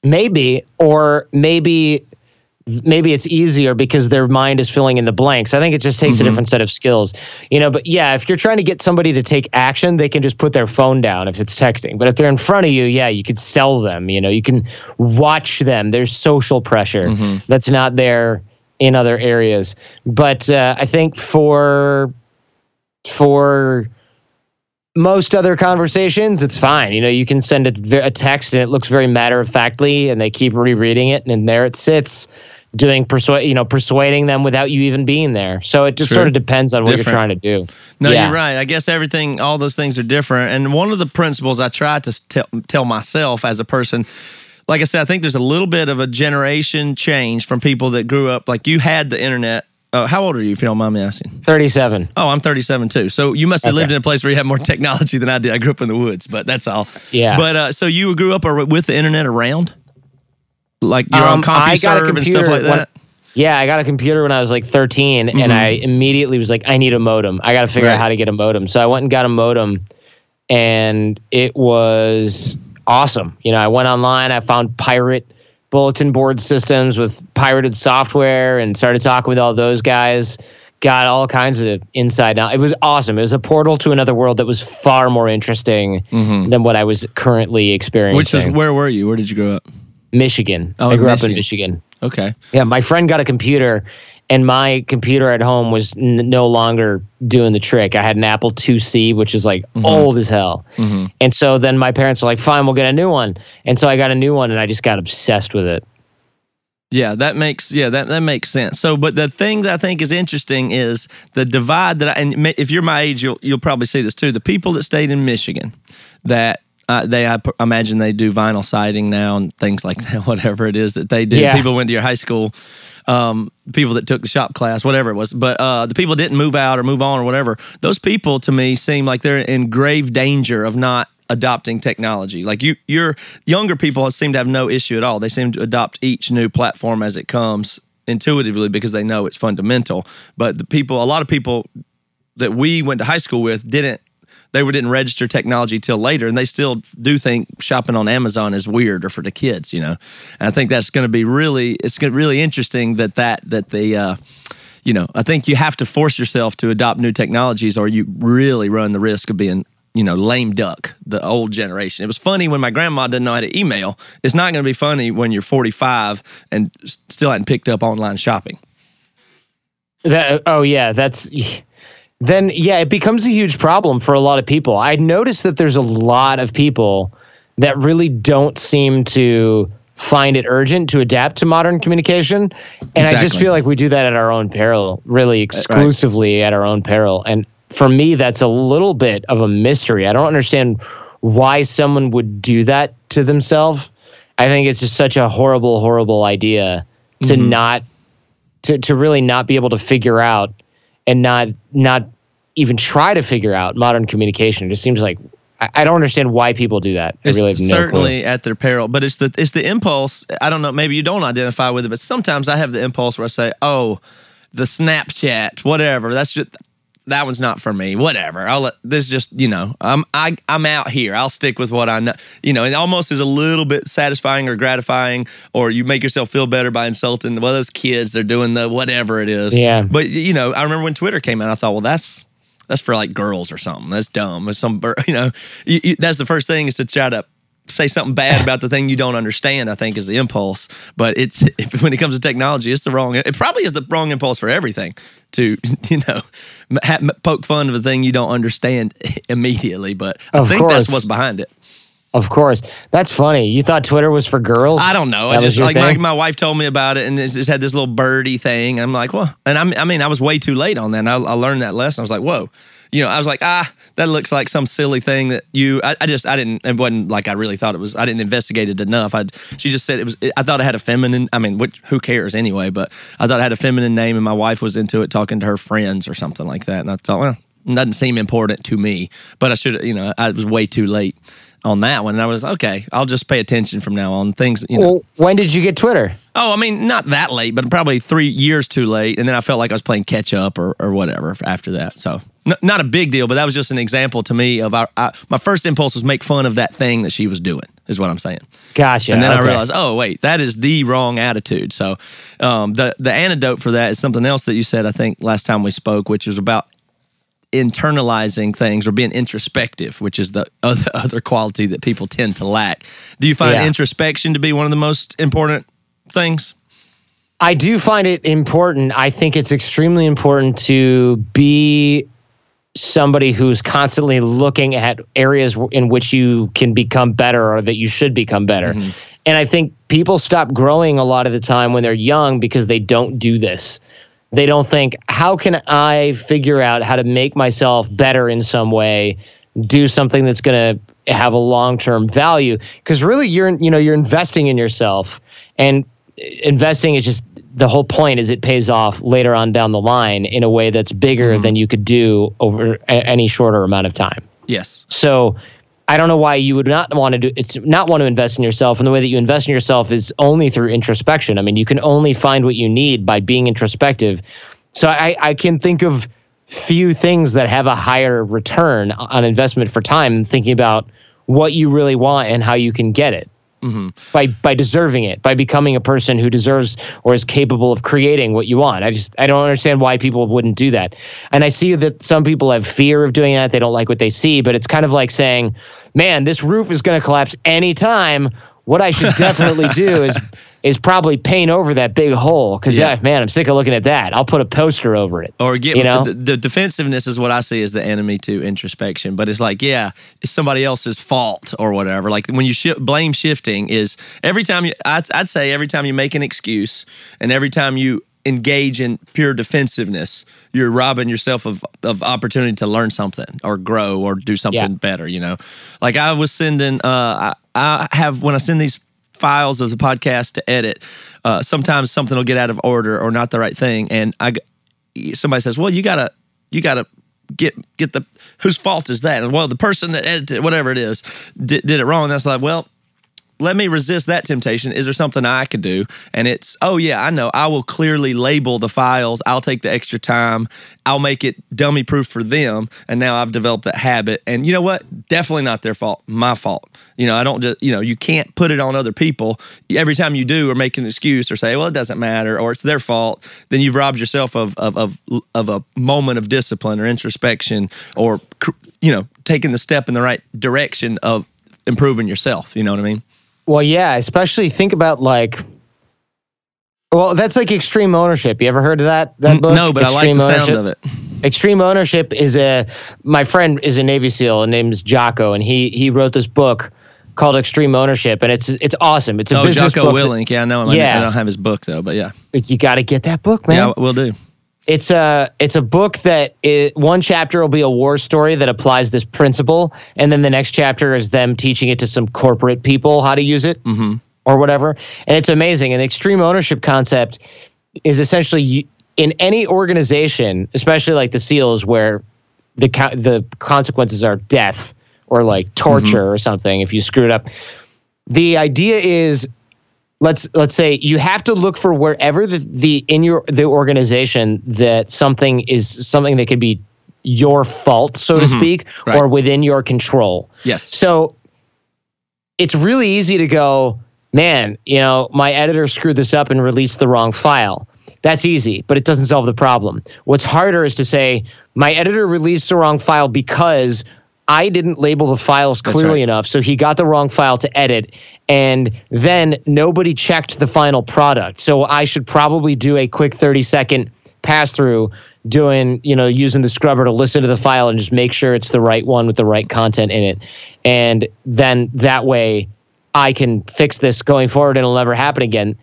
maybe or maybe maybe it's easier because their mind is filling in the blanks. I think it just takes a different set of skills. You know but yeah if you're trying to get somebody to take action they can just put their phone down if it's texting. But if they're in front of you yeah you could sell them you know you can watch them. There's social pressure that's not there in other areas. But uh, i think for for most other conversations, it's fine. You know, you can send a, a text and it looks very matter of factly, and they keep rereading it, and there it sits. Doing persuade, you know, persuading them without you even being there. So it just sort of depends on what Different. you're trying to do. No, Yeah. you're right. I guess everything, all those things are different. And one of the principles I try to tell, tell myself as a person, like I said, I think there's a little bit of a generation change from people that grew up like you had the internet. Uh, how old are you, if you don't mind me asking? 37. Oh, I'm 37 too. So you must have lived in a place where you had more technology than I did. I grew up in the woods, but that's all. Yeah. But uh, so you grew up with the internet around, like you're on Um, I got a CompuServe and stuff like when- that. Yeah, I got a computer when I was like 13, and I immediately was like, I need a modem. I got to figure Right. out how to get a modem. So I went and got a modem, and it was awesome. You know, I went online, I found pirate bulletin board systems with pirated software, and started talking with all those guys. Got all kinds of inside out. It was awesome. It was a portal to another world that was far more interesting than what I was currently experiencing. Which is where were you? Where did you grow up? Michigan. Oh, I grew up in Michigan. Michigan. Okay. Yeah, my friend got a computer, and my computer at home was n- no longer doing the trick. I had an Apple IIc, which is like mm-hmm. old as hell. Mm-hmm. And so then my parents were like, "Fine, we'll get a new one." And so I got a new one, and I just got obsessed with it. Yeah, that makes yeah that that makes sense. So, but the thing that I think is interesting is the divide that I and if you're my age, you'll you'll probably see this too. The people that stayed in Michigan, that uh, they I p- imagine they do vinyl siding now and things like that, whatever it is that they do. Yeah. People went to your high school, um, people that took the shop class, whatever it was. But uh, the people didn't move out or move on or whatever, those people to me seem like they're in grave danger of not adopting technology. Like you, your younger people seem to have no issue at all. They seem to adopt each new platform as it comes intuitively because they know it's fundamental. But the people, a lot of people that we went to high school with didn't they didn't register technology till later and they still do think shopping on Amazon is weird or for the kids, you know. And I think that's going to be really it's going really interesting that that that the uh you know, I think you have to force yourself to adopt new technologies or you really run the risk of being you know, lame duck, the old generation. It was funny when my grandma didn't know how to email. It's not going to be funny when you're 45 and still hadn't picked up online shopping. That, oh yeah, that's then yeah, it becomes a huge problem for a lot of people. I noticed that there's a lot of people that really don't seem to find it urgent to adapt to modern communication, and I just feel like we do that at our own peril, really uh, exclusively at our own peril. And for me, that's a little bit of a mystery. I don't understand why someone would do that to themselves. I think it's just such a horrible, horrible idea to mm-hmm. not to to really not be able to figure out and not not even try to figure out modern communication. It just seems like I, don't understand why people do that. I It's really have no clue. certainly at their peril, but it's the it's the impulse. I don't know. Maybe you don't identify with it, but sometimes I have the impulse where I say, "Oh, the Snapchat, whatever. That's just that one's not for me. Whatever. I'll let this just you know. I'm I I'm out here. I'll stick with what I know. You know, it almost is a little bit satisfying or gratifying, or you make yourself feel better by insulting well those kids. They're doing the whatever it is. Yeah. But you know, I remember when Twitter came out, I thought, well, that's that's for like girls or something. That's dumb. It's some you know, you, you, that's the first thing is to try to say something bad about the thing you don't understand. I think is the impulse, but it's if, when it comes to technology, it's the wrong. It probably is the wrong impulse for everything. To you know, poke fun of a thing you don't understand immediately, but I Of think that's what's behind it. Of course, that's funny. You thought Twitter was for girls? I don't know. That I just like my, my wife told me about it, and it just had this little birdie thing. I'm like, well, and I'm, I mean, I was way too late on that. And I, I learned that lesson. I was like, whoa, you know, I was like, ah, that looks like some silly thing that you. I, I just, I didn't. It wasn't like I really thought it was. I didn't investigate it enough. I, she just said it was. I thought it had a feminine. I mean, which, who cares anyway? But I thought it had a feminine name, and my wife was into it, talking to her friends or something like that. And I thought, well, it doesn't seem important to me. But I should, you know, I was way too late on that one. And I was okay. I'll just pay attention from now on. Things, you know. Well, when did you get Twitter? Oh, I mean, not that late, but probably three years too late. And then I felt like I was playing catch up or, or whatever after that. So, n- not a big deal, but that was just an example to me of our, I, my first impulse was make fun of that thing that she was doing, is what I'm saying. Gotcha. and then I realized, oh, wait, that is the wrong attitude. So, um, the, the antidote for that is something else that you said, I think, last time we spoke, which was about internalizing things or being introspective, which is the other, other quality that people tend to lack. Do you find Yeah. introspection to be one of the most important things? I do find it important. I think it's extremely important to be somebody who's constantly looking at areas in which you can become better or that you should become better. Mm-hmm. And I think people stop growing a lot of the time when they're young because they don't do this. They don't think, how can I figure out how to make myself better in some way, do something that's going to have a long-term value? Because really, you're you know you're investing in yourself, and uh, investing is just the whole point is it pays off later on down the line in a way that's bigger mm-hmm. than you could do over a- any shorter amount of time. Yes. So I don't know why you would not want to do it's not want to invest in yourself. And the way that you invest in yourself is only through introspection. I mean, you can only find what you need by being introspective. So I, I can think of few things that have a higher return on investment for time than thinking about what you really want and how you can get it. Mm-hmm. By by deserving it, by becoming a person who deserves or is capable of creating what you want. I just I don't understand why people wouldn't do that. And I see that some people have fear of doing that. They don't like what they see, but it's kind of like saying, "Man, this roof is going to collapse anytime." What I should definitely do is is probably paint over that big hole because Yeah. yeah. man, I'm sick of looking at that. I'll put a poster over it. Or get You know? the, the defensiveness is what I see as the enemy to introspection. But it's like, yeah, it's somebody else's fault or whatever. Like when you shi blame shifting is every time you, I'd, I'd say every time you make an excuse and every time you engage in pure defensiveness, you're robbing yourself of, of opportunity to learn something or grow or do something Yeah. better. You know, like I was sending, uh, I, I have when I send these files of the podcast to edit, uh, sometimes something will get out of order or not the right thing, and I somebody says, "Well, you gotta, you gotta." Get get the whose fault is that? And well, the person that edited whatever it is did, did it wrong. That's like, well, let me resist that temptation. Is there something I could do? And it's, oh, yeah, I know. I will clearly label the files. I'll take the extra time. I'll make it dummy proof for them. And now I've developed that habit. And you know what? Definitely not their fault. My fault. You know, I don't just, you know, you can't put it on other people. Every time you do or make an excuse or say, well, it doesn't matter or it's their fault, then you've robbed yourself of, of, of, of a moment of discipline or introspection or, you know, taking the step in the right direction of improving yourself. You know what I mean? Well, yeah, especially think about like. Well, that's like extreme ownership. You ever heard of that? That book? No, but I like Extreme the sound Ownership? of it. Extreme ownership is a. My friend is a Navy SEAL and name's Jocko, and he he wrote this book called Extreme Ownership, and it's it's awesome. It's a Oh, business Jocko book. that- Willink. Yeah, I know. I- I don't have his book though, but yeah, you got to get that book, man. yeah, we'll do. It's a it's a book that i one chapter will be a war story that applies this principle, and then the next chapter is them teaching it to some corporate people how to use it mm-hmm. or whatever. And it's amazing. And the extreme ownership concept is essentially in any organization, especially like the SEALs, where the co- the consequences are death or like mm-hmm. torture or something if you screw it up. The idea is let's let's say you have to look for wherever the, the in your the organization that something is something that could be your fault so to mm-hmm. speak Right. or within your control Yes. so it's really easy to go man you know my editor screwed this up and released the wrong file that's easy but it doesn't solve the problem what's harder is to say my editor released the wrong file because I didn't label the files clearly right. enough, so he got the wrong file to edit, and then nobody checked the final product. So I should probably do a quick 30 second pass through, doing, you know, using the scrubber to listen to the file and just make sure it's the right one with the right content in it. And then that way I can fix this going forward and it'll never happen again.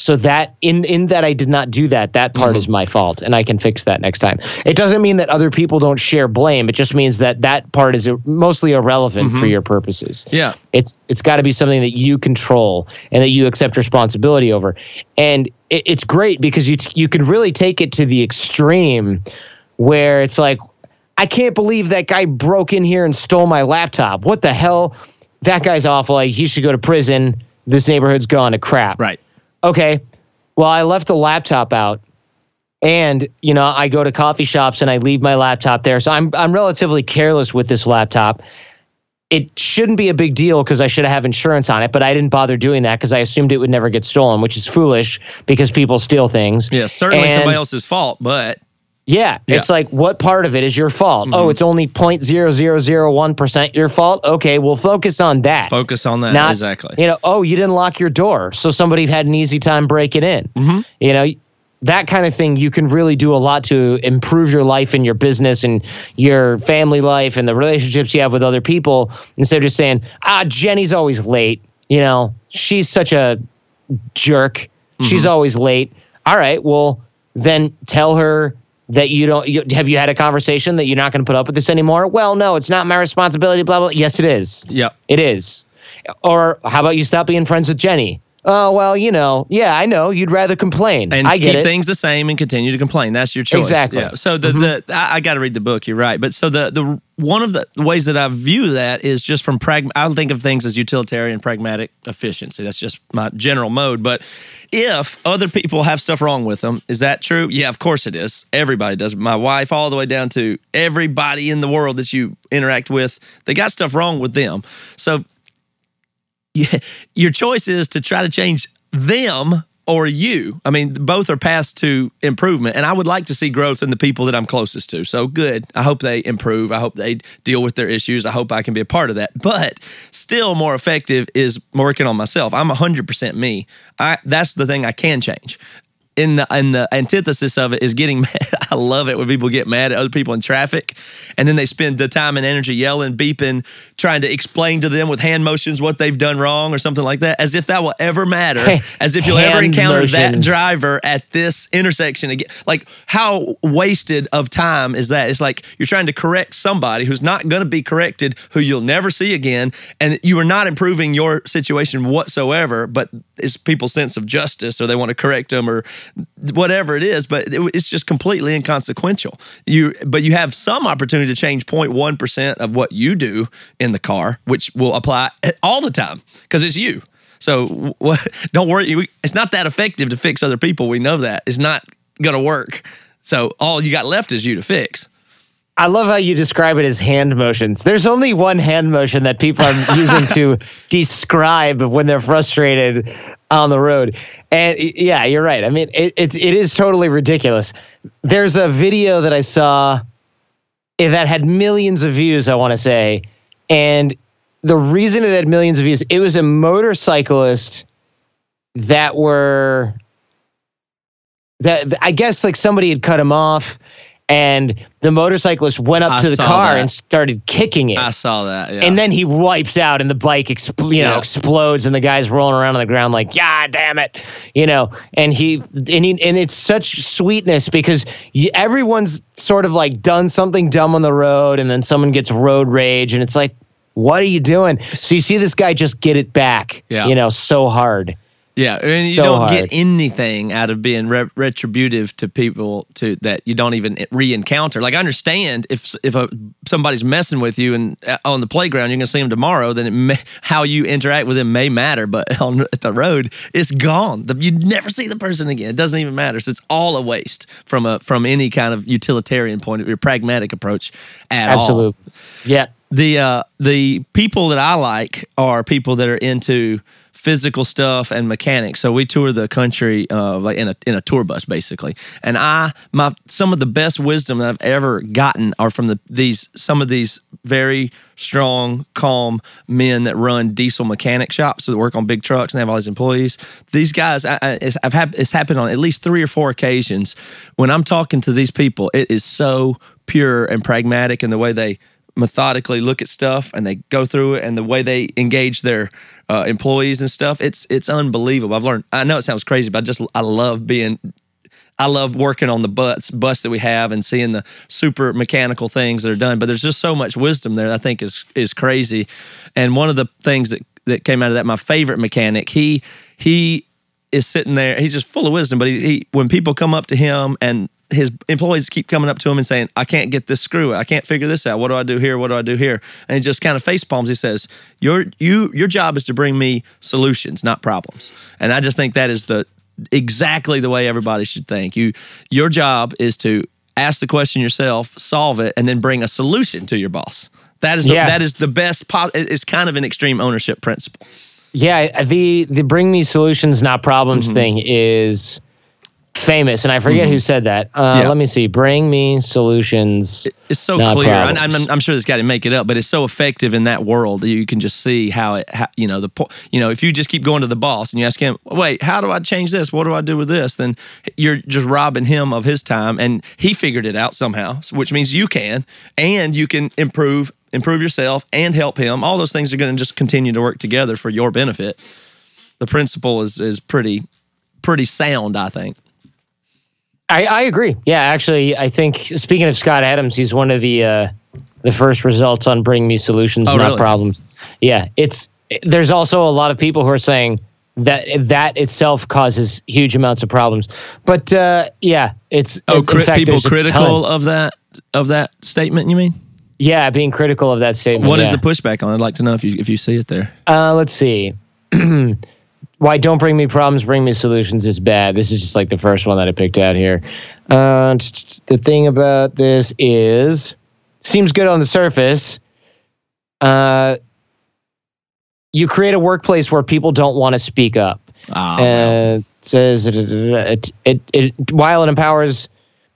So that in in that I did not do that, that part mm-hmm. is my fault, and I can fix that next time. It doesn't mean that other people don't share blame. It just means that that part is mostly irrelevant for mm-hmm. your purposes. Yeah. It's it's got to be something that you control and that you accept responsibility over. And it, it's great because you t- you can really take it to the extreme, where it's like, I can't believe that guy broke in here and stole my laptop. What the hell? That guy's awful. Like he should go to prison. This neighborhood's gone to crap Right. Okay, well, I left the laptop out. And, you know, I go to coffee shops and I leave my laptop there. So I'm I'm relatively careless with this laptop. It shouldn't be a big deal because I should have insurance on it, but I didn't bother doing that because I assumed it would never get stolen, which is foolish because people steal things. Yeah. Certainly And- somebody else's fault, but Yeah, Yeah. it's like what part of it is your fault? Oh, it's only 0.0001% your fault. Okay, we'll focus on that. focus on that. Not- exactly. You know, oh, you didn't lock your door, so somebody had an easy time breaking in. Mhm. You know, that kind of thing. You can really do a lot to improve your life and your business and your family life and the relationships you have with other people. Instead of just saying, ah, Jenny's always late. you know, she's such a jerk. She's always late. All right, well, then tell her that you don't you, have you had a conversation that you're not going to put up with this anymore? Well, no, it's not my responsibility blah blah. Yes, it is. Yep. It is. Or how about you stop being friends with Jenny? Oh, well, you know, yeah, I know. You'd rather complain. and I get keep it. things the same and continue to complain. That's your choice. Exactly. Mm-hmm. Yeah. So the the I, I got to read the book. You're right. But so the the one of the ways that I view that is just from prag. I think of things as utilitarian, pragmatic efficiency. That's just my general mode. But if other people have stuff wrong with them, is that true? Yeah, of course it is. Everybody does. My wife, all the way down to everybody in the world that you interact with, they got stuff wrong with them. So your choice is to try to change them or you. I mean, both are paths to improvement, and I would like to see growth in the people that I'm closest to. So good. I hope they improve. I hope they deal with their issues. I hope I can be a part of that. But still, more effective is working on myself. I'm 100% me. I that's the thing I can change. In the in the antithesis of it is getting mad. I love it when people get mad at other people in traffic, and then they spend the time and energy yelling, beeping, trying to explain to them with hand motions what they've done wrong or something like that, as if that will ever matter, as if you'll ever encounter that driver at this intersection again. Like, how wasted of time is that? It's like you're trying to correct somebody who's not going to be corrected, who you'll never see again, and you are not improving your situation whatsoever. But it's people's sense of justice, or they want to correct them, or whatever it is. But it- it's just completely inconsequential. You, but you have some opportunity to change 0.1 percent of what you do in the car, which will apply all the time because it's you. So what, don't worry. It's not that effective to fix other people. We know that it's not going to work. So all you got left is you to fix. I love how you describe it as hand motions. There's only one hand motion that people are using to describe when they're frustrated on the road. And yeah, you're right. I mean, it, it, it is totally ridiculous. There's a video that I saw eh, that had millions of views, I want to say. And the reason it had millions of views, it was a motorcyclist that were that I guess like somebody had cut him off and the motorcyclist went up I to the car that. and started kicking it. I saw that. Yeah. And then he wipes out, and the bike, expl- you know, Yeah. explodes, and the guy's rolling around on the ground like, "Yeah, damn it," you know. And he, and he, and it's such sweetness because everyone's sort of like done something dumb on the road, and then someone gets road rage, and it's like, "What are you doing?" So you see this guy just get it back, Yeah. you know, so hard. Yeah, and you So don't hard. get anything out of being re- retributive to people to that you don't even re-encounter. Like I understand if if a, somebody's messing with you and uh, on the playground, you're gonna see them tomorrow. Then it may, how you interact with them may matter, but on the road, it's gone. The, you never see the person again. It doesn't even matter. So it's all a waste from a from any kind of utilitarian point of view, pragmatic approach at all Absolutely. Yeah. the uh, the people that I like are people that are into physical stuff and mechanics. So we tour the country uh, like in a in a tour bus basically. And I my some of the best wisdom that I've ever gotten are from the these some of these very strong, calm men that run diesel mechanic shops that work on big trucks and they have all these employees. These guys, I, I, it's, I've had it's happened on at least three or four occasions when I'm talking to these people. It is so pure and pragmatic in the way they methodically look at stuff and they go through it and the way they engage their uh, employees and stuff it's it's unbelievable i've learned i know it sounds crazy but i just i love being I love working on the butts bus that we have and seeing the super mechanical things that are done. But there's just so much wisdom there. I think is is crazy. And one of the things that that came out of that, my favorite mechanic, he he is sitting there. He's just full of wisdom. But he, he when people come up to him and his employees keep coming up to him and saying, "I can't get this screw. I can't figure this out. What do I do here? What do I do here?" And he just kind of face palms. He says, "Your you your job is to bring me solutions, not problems." And I just think that is the exactly the way everybody should think. You your job is to ask the question yourself, solve it, and then bring a solution to your boss. That is Yeah. that is the best. Po- it's kind of an extreme ownership principle. Yeah, the the bring me solutions, not problems Mm-hmm. thing is famous, and I forget who said that. Uh, Yeah. Let me see. Bring me solutions. It's so clear. Problems. I'm, I'm sure this guy didn't make it up, but it's so effective in that world. You can just see how it, how, you know, the you know, if you just keep going to the boss and you ask him, wait, how do I change this? What do I do with this? Then you're just robbing him of his time, and he figured it out somehow, which means you can, and you can improve improve yourself and help him. All those things are going to just continue to work together for your benefit. The principle is is pretty pretty sound, I think. I, I agree. Yeah, actually, I think speaking of Scott Adams, he's one of the uh, the first results on Bring Me Solutions, Oh, not really? problems. Yeah, it's there's also a lot of people who are saying that that itself causes huge amounts of problems. But uh, yeah, it's Oh, cri- fact, people critical of that of that statement. You mean? Yeah, being critical of that statement. What is yeah. the pushback on? I'd like to know if you if you see it there. Uh, let's see. Why don't bring me problems, bring me solutions is bad. This is just like the first one that I picked out here. Uh, the thing about this is, seems good on the surface. Uh, you create a workplace where people don't want to speak up. Ah. Uh, it says it, it, it, while it empowers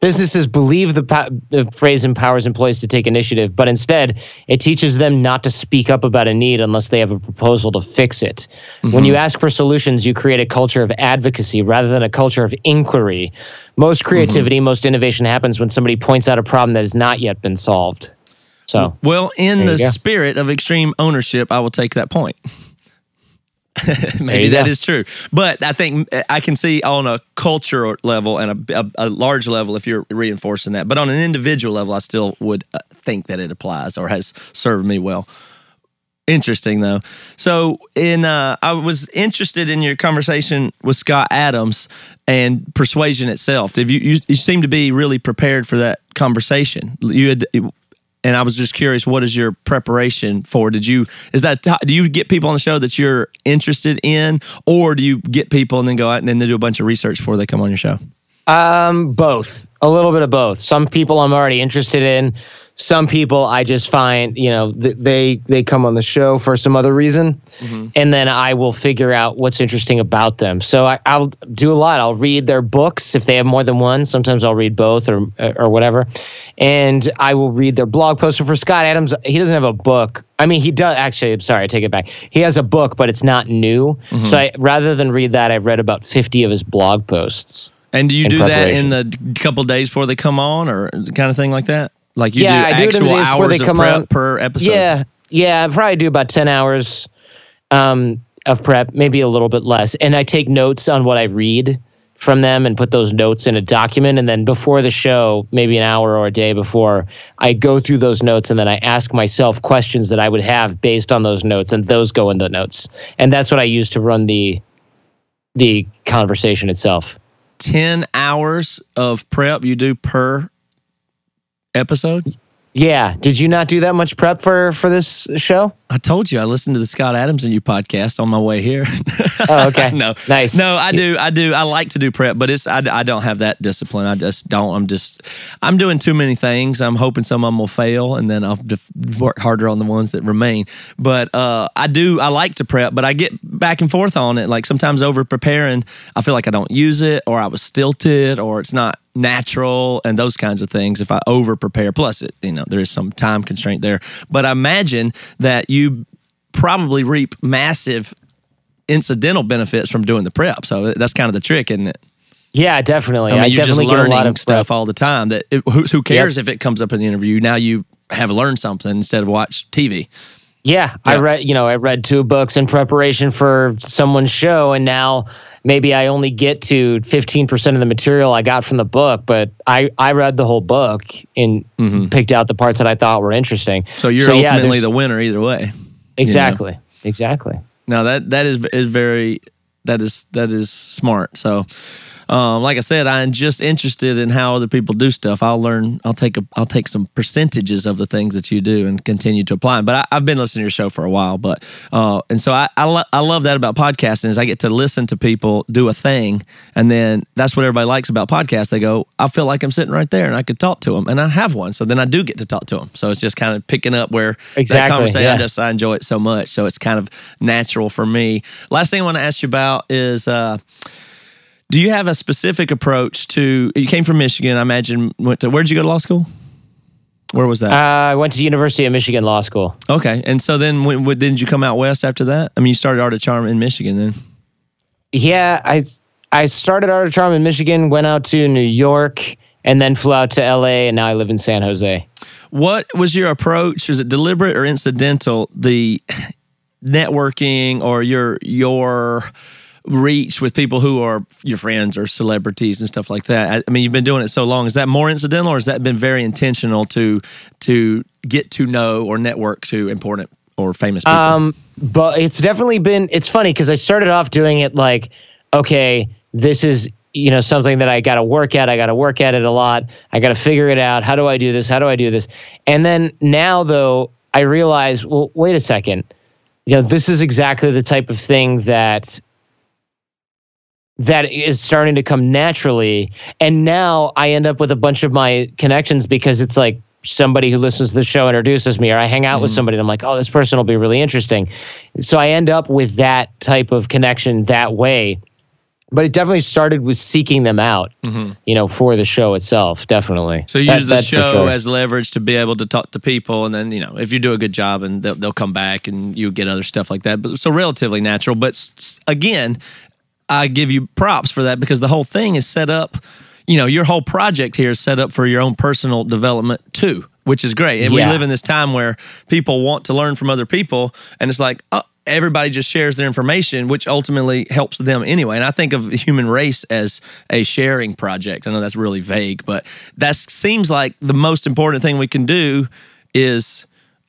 businesses believe the, pa- the phrase empowers employees to take initiative, but instead it teaches them not to speak up about a need unless they have a proposal to fix it. When mm-hmm. you ask for solutions, you create a culture of advocacy rather than a culture of inquiry. Most mm-hmm. creativity, most innovation happens when somebody points out a problem that has not yet been solved. So, Well, in the go. spirit of extreme ownership, I will take that point. Maybe that go. is true, but I think I can see on a culture level and a, a, a large level if you're reinforcing that. But on an individual level, I still would uh, think that it applies or has served me well. Interesting though. So in uh, I was interested in your conversation with Scott Adams and persuasion itself. Did you, you you seem to be really prepared for that conversation? You had and I was just curious, what is your preparation for? Did you is that do you get people on the show that you're interested in, or do you get people and then go out and then do a bunch of research before they come on your show? Um, both. A little bit of both. Some people I'm already interested in. Some people I just find, you know, th- they they come on the show for some other reason, mm-hmm. and then I will figure out what's interesting about them. So I, I'll do a lot. I'll read their books if they have more than one. Sometimes I'll read both or or whatever, and I will read their blog posts. So for Scott Adams, he doesn't have a book. I mean, he does actually. I'm sorry, I take it back. He has a book, but it's not new. Mm-hmm. So I, rather than read that, I've read about 50 of his blog posts. And do you do that in the couple days before they come on, or kind of thing like that? Like you Yeah, do I do it actual hours they of come prep on. per episode. Yeah, yeah, I probably do about ten hours um, of prep, maybe a little bit less, and I take notes on what I read from them and put those notes in a document, and then before the show, maybe an hour or a day before, I go through those notes and then I ask myself questions that I would have based on those notes, and those go in the notes, and that's what I use to run the the conversation itself. ten hours of prep you do per episode. Yeah, did you not do that much prep for for this show? I told you I listened to the Scott Adams and you podcast on my way here. Oh, okay. no, Nice. No, I do. I do. I like to do prep, but it's I, I don't have that discipline. I just don't. I'm just I'm doing too many things. I'm hoping some of them will fail, and then I'll just work harder on the ones that remain. But uh, I do. I like to prep, but I get back and forth on it. Like sometimes over preparing, I feel like I don't use it, or I was stilted, or it's not natural, and those kinds of things. If I over prepare, plus it, you know, there is some time constraint there. But I imagine that you probably reap massive incidental benefits from doing the prep. So uh, that's kind of the trick, isn't it? Yeah, definitely. I I, you're just definitely get a learning lot of stuff prep. all the time. That it, who, who cares if it comes up in the interview? Now you have learned something instead of watch TV. Yeah, I read, you know, I read two books in preparation for someone's show, and now maybe I only get to 15% of the material I got from the book, but I, I read the whole book and picked out the parts that I thought were interesting. Mm-hmm. So you're yeah, ultimately there's- the winner either way. Exactly. Exactly. Now that that is is very that is that is smart. So, um, like I said, I'm just interested in how other people do stuff. I'll learn. I'll take a. I'll take some percentages of the things that you do and continue to apply. 'em. But I, I've been listening to your show for a while. But uh, and so I I, lo- I love that about podcasting is I get to listen to people do a thing, and then that's what everybody likes about podcasts. They go, I feel like I'm sitting right there and I could talk to them, and I have one. So then I do get to talk to them. So it's just kind of picking up where that Exactly, conversation. I just I enjoy it so much. So it's kind of natural for me. Last thing I want to ask you about is uh, do you have a specific approach to you came from Michigan, I imagine went to where'd you go to law school? Where was that? Uh, I went to University of Michigan Law School. okay. And so then when, when didn't you come out west after that? I mean you started Art of Charm in Michigan then. Yeah, I I started Art of Charm in Michigan, went out to New York, and then flew out to LA, and now I live in San Jose. What was your approach? Was it deliberate or incidental? The networking or your your reach with people who are your friends or celebrities and stuff like that. I, mean, you've been doing it so long. Is that more incidental, or has that been very intentional to to get to know or network to important or famous people? Um, but it's definitely been. It's funny because I started off doing it like, okay, this is you know something that I got to work at. I got to work at it a lot. I got to figure it out. How do I do this? How do I do this? And then now though, I realize, well, wait a second. You know, this is exactly the type of thing that that is starting to come naturally. And now I end up with a bunch of my connections because it's like somebody who listens to the show introduces me, or I hang out with mm-hmm. somebody and I'm like, oh, this person will be really interesting. So I end up with that type of connection that way. But it definitely started with seeking them out, mm-hmm. you know, for the show itself. Definitely. So you That- use the show sure. as leverage to be able to talk to people, and then you know if you do a good job, and they'll, they'll come back, and you get other stuff like that. But so relatively natural. But again, I give you props for that because the whole thing is set up. You know, your whole project here is set up for your own personal development too, which is great. And we live in this time where people want to learn from other people, and it's like. Oh, Everybody just shares their information, which ultimately helps them anyway. And I think of the human race as a sharing project. I know that's really vague, but that seems like the most important thing we can do is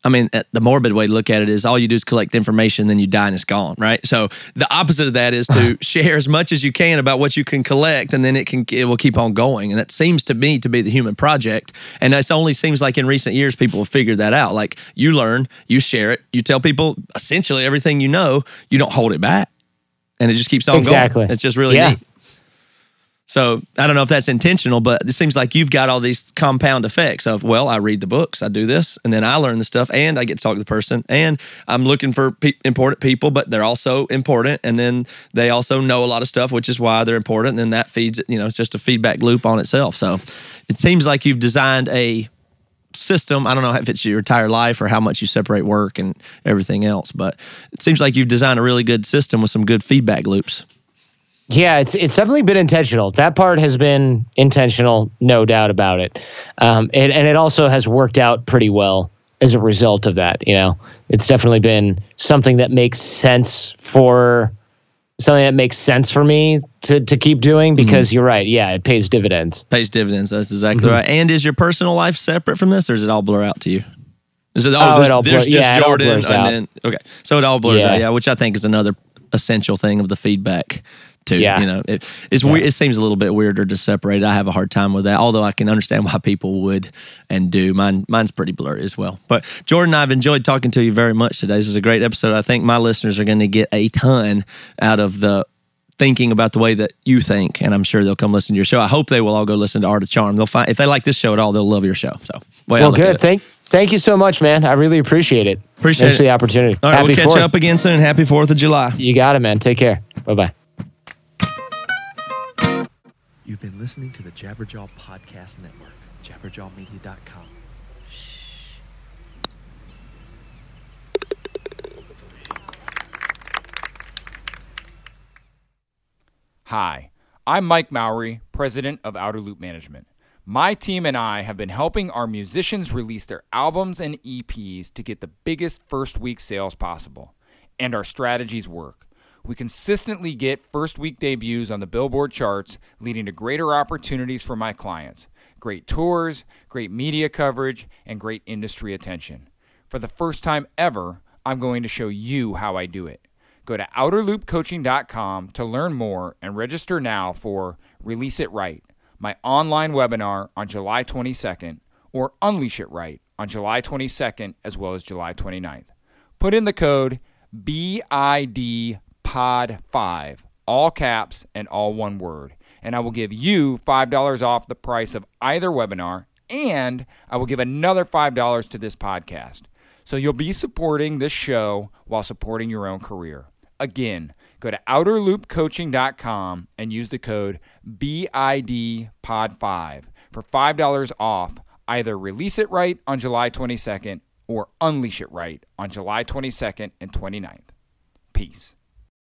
I mean, uh, the morbid way to look at it is all you do is collect information, then you die and it's gone, right? So the opposite of that is to share as much as you can about what you can collect, and then it can it will keep on going. And that seems to me to be the human project. And it only seems like in recent years people have figured that out. Like you learn, you share it, you tell people essentially everything you know, you don't hold it back, and it just keeps on Exactly. going. It's just really Yeah. neat. So I don't know if that's intentional, but it seems like you've got all these compound effects of well, I read the books, I do this, and then I learn the stuff, and I get to talk to the person, and I'm looking for pe- important people, but they're also important, and then they also know a lot of stuff, which is why they're important, and then that feeds. You know, it's just a feedback loop on itself. So it seems like you've designed a system. I don't know if it's your entire life or how much you separate work and everything else, but it seems like you've designed a really good system with some good feedback loops. Yeah, it's it's definitely been intentional. That part has been intentional, no doubt about it. Um, and, and it also has worked out pretty well as a result of that. You know, it's definitely been something that makes sense for something that makes sense for me to to keep doing because you're right. Yeah, it pays dividends. pays dividends. That's exactly Mm-hmm. right. And is your personal life separate from this, or does it all blur out to you? Is it oh, Oh, there's, it all there's just yeah, it all Jordan, blurs and out. then okay, so it all blurs Yeah. out, yeah, which I think is another essential thing of the feedback too. Yeah. you know, it, it's weird. It seems a little bit weirder to separate. I have a hard time with that, although I can understand why people would and do. Mine, mine's pretty blurry as well. But Jordan, I've enjoyed talking to you very much today. This is a great episode. I think my listeners are going to get a ton out of the thinking about the way that you think, and I'm sure they'll come listen to your show. I hope they will all go listen to Art of Charm. They'll find if they like this show at all, they'll love your show. So, way Well, good. Thank thank you so much, man. I really appreciate it. Appreciate Thanks for the opportunity. All right, Happy we'll catch Fourth. up again soon. Happy Fourth of July. You got it, man. Take care. Bye bye. You've been listening to the Jabberjaw Podcast Network, jabberjawmedia.com. Hi, I'm Mike Mowry, president of Outer Loop Management. My team and I have been helping our musicians release their albums and EPs to get the biggest first week sales possible. And our strategies work. We consistently get first week debuts on the Billboard charts, leading to greater opportunities for my clients. Great tours, great media coverage, and great industry attention. For the first time ever, I'm going to show you how I do it. Go to outerloopcoaching.com to learn more and register now for Release It Right, my online webinar on July 22nd, or Unleash It Right on July 22nd as well as July 29th. Put in the code BIDPOD5, all caps and all one word, and I will give you $5 off the price of either webinar, and I will give another $5 to this podcast. So you'll be supporting this show while supporting your own career. Again, go to outerloopcoaching.com and use the code BIDPOD5 for $5 off either Release It Right on July 22nd or Unleash It Right on July 22nd and 29th. Peace.